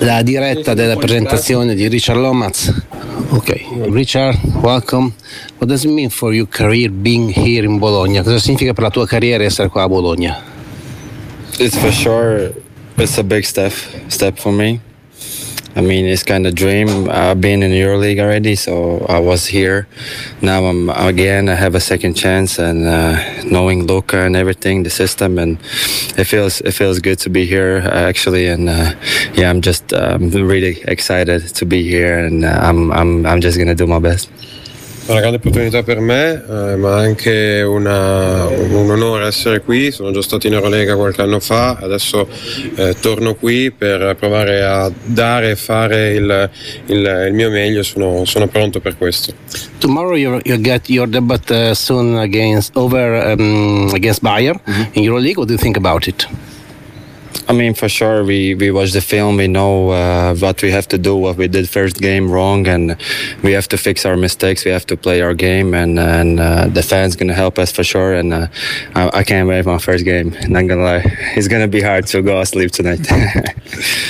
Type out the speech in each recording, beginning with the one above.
la diretta della presentazione di Richard Lomas. Ok, Richard, welcome. What does it mean for your career being here in Bologna? Cosa significa per la tua carriera essere qua a Bologna? It's for sure it's a big step step for me. I mean, it's kind of dream. I've been in EuroLeague already, so I was here. Now I'm again. I have a second chance, and uh, knowing Luca and everything, the system, and it feels it feels good to be here actually. And uh, yeah, I'm just um, really excited to be here, and uh, I'm I'm I'm just gonna do my best. Una grande opportunità per me, eh, ma anche una, un onore essere qui. Sono già stato in Eurolega qualche anno fa, adesso eh, torno qui per provare a dare e fare il, il, il mio meglio. Sono, sono, pronto per questo. Tomorrow you get your debut uh, soon against over um, against Bayern mm-hmm. in Euroleague. What do you think about it? I mean, for sure, we, we watch the film. We know uh, what we have to do, what we did first game wrong, and we have to fix our mistakes. We have to play our game, and and uh, the fans gonna help us for sure. And uh, I, I, can't wait my first game. Not gonna lie, it's gonna be hard to go asleep tonight.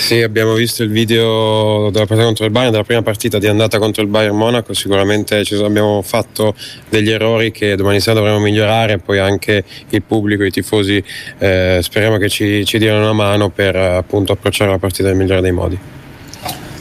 sì, abbiamo visto il video della partita contro il Bayern, della prima partita di andata contro il Bayern Monaco. Sicuramente abbiamo fatto degli errori che domani sera dovremo migliorare. Poi anche il pubblico, i tifosi, eh, speriamo che ci, ci diano una mano mano per appunto approcciare la partita nel migliore dei modi.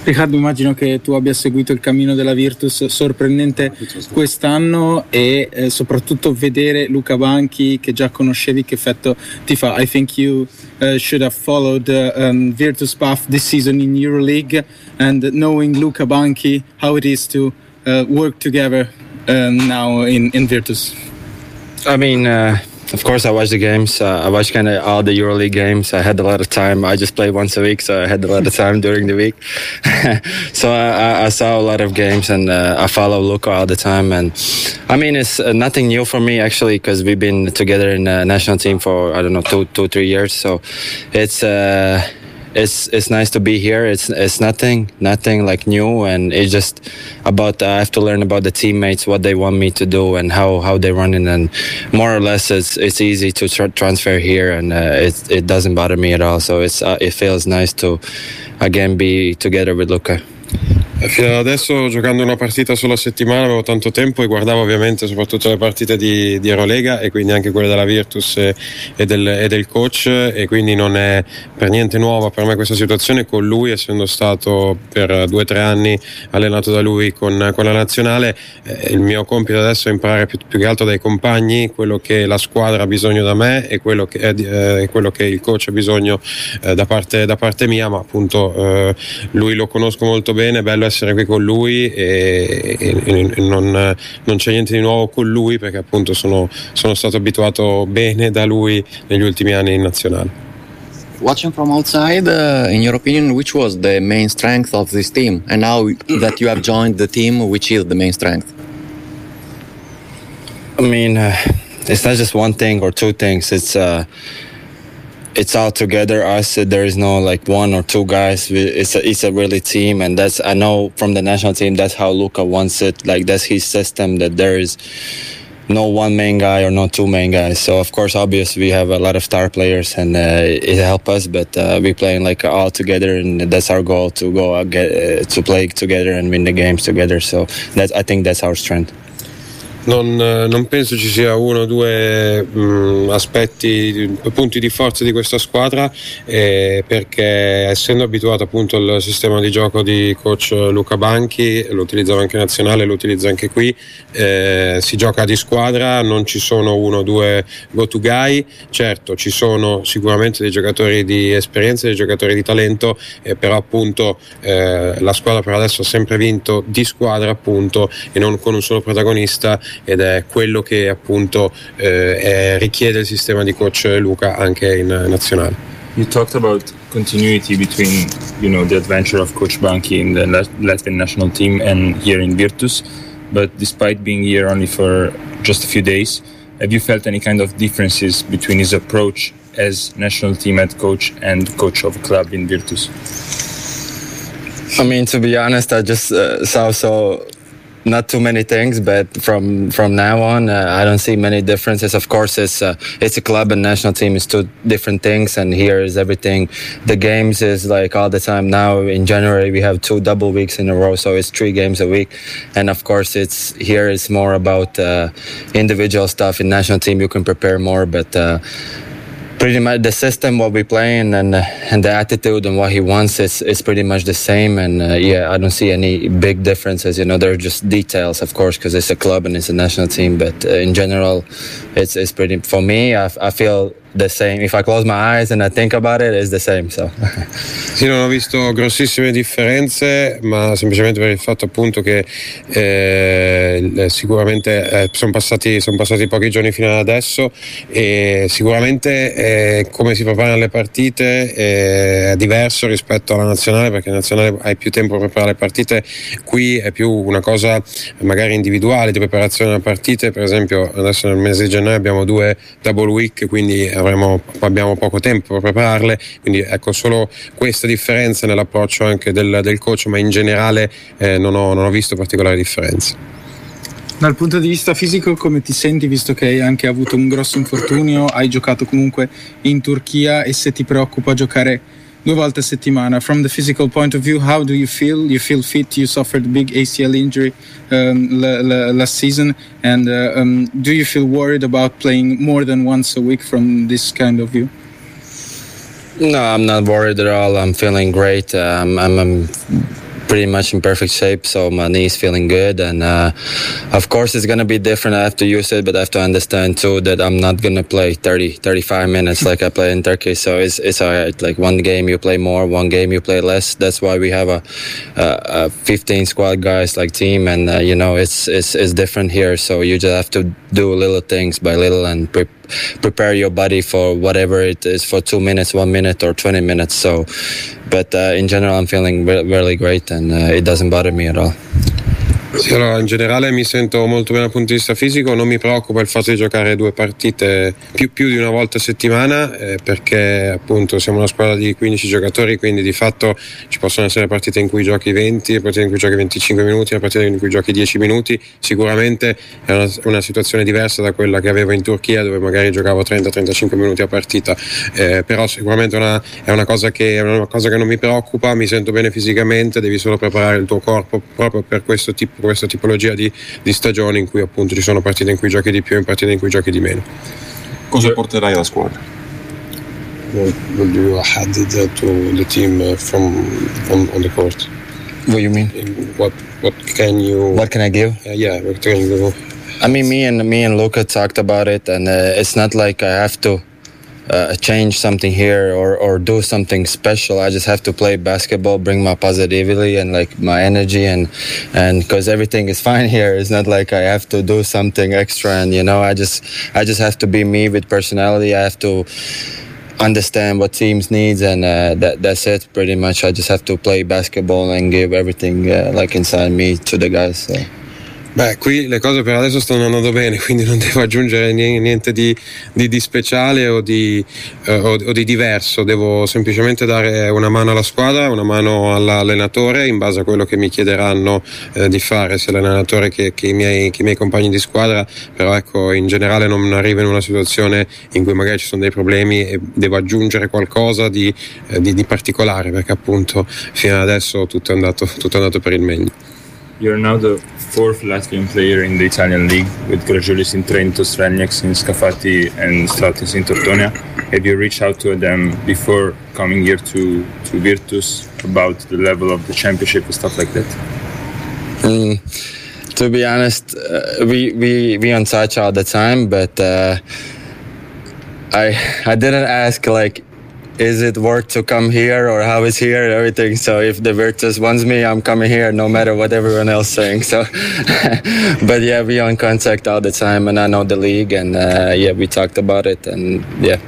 Riccardo, immagino che tu abbia seguito il cammino della Virtus sorprendente quest'anno e eh, soprattutto vedere Luca Banchi che già conoscevi che effetto ti fa. I think you uh, should have followed uh, um, Virtus path this season in EuroLeague and knowing Luca Banchi how it is to uh, work together um, now in, in Virtus. I mean uh, Of course, I watch the games. Uh, I watch kind of all the EuroLeague games. I had a lot of time. I just play once a week, so I had a lot of time during the week. so I, I, saw a lot of games, and uh, I follow Luca all the time. And I mean, it's uh, nothing new for me actually, because we've been together in the national team for I don't know two, two, three years. So it's uh, it's it's nice to be here. It's it's nothing nothing like new, and it's just about uh, I have to learn about the teammates, what they want me to do, and how how they run it, and more or less it's it's easy to tra- transfer here, and uh, it it doesn't bother me at all. So it's uh, it feels nice to again be together with Luca. Fino ad adesso giocando una partita solo a settimana avevo tanto tempo e guardavo ovviamente soprattutto le partite di, di Eurolega e quindi anche quelle della Virtus e, e, del, e, del, coach e quindi non è per niente nuova per me questa situazione con lui essendo stato per due o tre anni allenato da lui con, con la nazionale eh, il mio compito adesso è imparare più, più, che altro dai compagni quello che la squadra ha bisogno da me e quello che, eh, quello che il coach ha bisogno eh, da, parte, da, parte, mia ma appunto eh, lui lo conosco molto bene, bello essere qui con lui e, e, e non, non, c'è niente di nuovo con lui perché appunto sono, sono stato abituato bene da lui negli ultimi anni in nazionale. Watching from outside, uh, in your opinion, which was the main strength of this team? And now that you have joined the team, which is the main strength? I mean, uh, it's not just one thing or two things. It's uh, it's all together us there is no like one or two guys. It's a, it's a really team and that's i know from the national team that's how luca wants it. Like that's his system that there is no one main guy or no two main guys. So of course obviously we have a lot of star players and uh, it helps us but uh, we playing like all together and that's our goal to go get uh, to play together and win the games together. So that i think that's our strength non, non, penso ci sia uno o due mh, mm, aspetti, punti di forza di questa squadra eh, perché essendo abituato appunto al sistema di gioco di coach Luca Banchi, lo utilizzava anche nazionale, lo utilizza anche qui, eh, si gioca di squadra, non ci sono uno o due go to guy, certo ci sono sicuramente dei giocatori di esperienza, dei giocatori di talento, eh, però appunto eh, la squadra per adesso ha sempre vinto di squadra appunto e non con un solo protagonista ed è quello che appunto eh, è, richiede il sistema di coach Luca anche in nazionale. You talked about continuity between you know the adventure of Coach Banchi in the Latvian national team and here in Virtus, but despite being here only for just a few days, have you felt any kind of differences between his approach as national team head coach and coach of a club in Virtus? I mean, to be honest, I just uh, saw so not too many things, but from from now on, uh, I don't see many differences. Of course, it's uh, it's a club and national team is two different things, and here is everything. The games is like all the time now. In January, we have two double weeks in a row, so it's three games a week, and of course, it's here it's more about uh, individual stuff. In national team, you can prepare more, but. Pretty much the system what we play and and the attitude and what he wants is, is pretty much the same. And uh, yeah i don't see any big differences. You know there are just details of course because it's a club and it's a national team. But uh, in general it's, it's pretty for me I, I feel the same. If i close my eyes and i think about it it's the same so. Sì, non ho visto grossissime differenze, ma semplicemente per il fatto appunto che eh, sicuramente eh, sono passati, son passati pochi giorni fino ad adesso e sicuramente eh, come si preparano le partite eh, è diverso rispetto alla nazionale perché la nazionale hai più tempo per preparare le partite, qui è più una cosa magari individuale di preparazione delle partite, per esempio adesso nel mese di gennaio abbiamo due double week quindi avremo, abbiamo poco tempo per prepararle, quindi ecco solo questa differenza nell'approccio anche del, del coach, ma in generale eh, non, ho, non ho visto particolari differenze. Dal punto di vista fisico, come ti senti visto che hai anche avuto un grosso infortunio? Hai giocato comunque in Turchia e se ti preoccupa giocare due volte a settimana? From the physical point of view, how do you feel? You feel fit? You suffered a big ACL injury um, last season, and uh, um, do you feel worried about playing more than once a week from this kind of view? No, I'm not worried at all. I'm feeling great. Um, I'm, I'm pretty much in perfect shape, so my knee is feeling good. And uh, of course, it's going to be different. I have to use it, but I have to understand too that I'm not going to play 30, 35 minutes like I play in Turkey. So it's, it's all right. Like one game you play more, one game you play less. That's why we have a, a, a 15 squad guys like team, and uh, you know it's, it's it's different here. So you just have to do little things by little and pre- prepare your body for whatever it is for two minutes, one minute, or 20 minutes. So, but uh, in general, I'm feeling re- really great, and uh, it doesn't bother me at all. Sì, allora, in generale mi sento molto bene dal punto di vista fisico, non mi preoccupa il fatto di giocare due partite più, più di una volta a settimana eh, perché appunto siamo una squadra di 15 giocatori, quindi di fatto ci possono essere partite in cui giochi 20, partite in cui giochi 25 minuti, una partita in cui giochi 10 minuti, sicuramente è una, una situazione diversa da quella che avevo in Turchia dove magari giocavo 30-35 minuti a partita, eh, però sicuramente una, è, una cosa che, è una cosa che non mi preoccupa, mi sento bene fisicamente, devi solo preparare il tuo corpo proprio per questo tipo questa tipologia di, di stagioni in cui appunto ci sono partite in cui giochi di più e partite in cui giochi di meno. Cosa porterai alla squadra? What will you add to the team from on, on the court? What you mean? What what can you? What can I give? Uh, yeah, what can you do? I mean, me and me and Luca talked about it, and uh, it's not like I have to uh, change something here or, or do something special. I just have to play basketball, bring my positivity and like my energy, and and because everything is fine here. It's not like I have to do something extra, and you know, I just I just have to be me with personality. I have to understand what teams needs and uh, that that's it pretty much i just have to play basketball and give everything uh, like inside me to the guys so. Beh, qui le cose per adesso stanno andando bene, quindi non devo aggiungere niente di, di, di speciale o di, eh, o, o di, diverso, devo semplicemente dare una mano alla squadra, una mano all'allenatore in base a quello che mi chiederanno eh, di fare, sia l'allenatore che, che, i miei, che, i miei, compagni di squadra, però ecco, in generale non arrivo in una situazione in cui magari ci sono dei problemi e devo aggiungere qualcosa di, eh, particolare, perché appunto fino ad adesso tutto è andato, tutto è andato per il meglio. Fourth Latvian player in the Italian league with Gradulis in Trento, Strelnieks in Scafati, and Stratis in Tortonia. Have you reached out to them before coming here to, to Virtus about the level of the championship and stuff like that? Mm, to be honest, uh, we, we, we on touch all the time, but uh, I, I didn't ask like is it worth to come here or how is here everything. So if the Virtus wants me, I'm coming here no matter what everyone else saying. So, but yeah, we in contact all the time and I know the league and uh, yeah, we talked about it and yeah.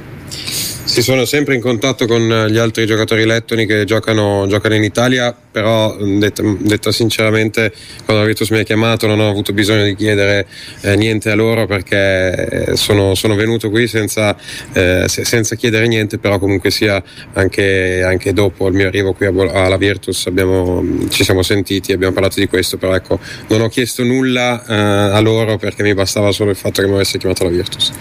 Si sono sempre in contatto con gli altri giocatori lettoni che giocano, giocano in Italia, però detta, detta, sinceramente quando la Virtus mi ha chiamato non ho avuto bisogno di chiedere eh, niente a loro perché sono, sono venuto qui senza, eh, senza, chiedere niente, però comunque sia anche, anche, dopo il mio arrivo qui alla Virtus abbiamo, ci siamo sentiti abbiamo parlato di questo, però ecco non ho chiesto nulla eh, a loro perché mi bastava solo il fatto che mi avesse chiamato la Virtus.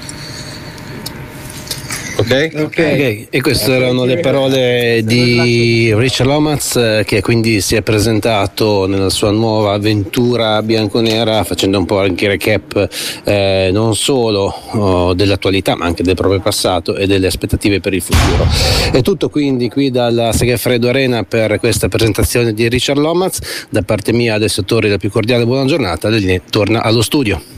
Okay? ok? Ok, e queste erano le parole di Richard Lomax eh, che quindi si è presentato nella sua nuova avventura bianconera facendo un po' anche recap eh, non solo oh, dell'attualità ma anche del proprio passato e delle aspettative per il futuro. È tutto quindi qui dalla Segafredo Arena per questa presentazione di Richard Lomax. Da parte mia adesso Torri la più cordiale buona giornata, torna allo studio.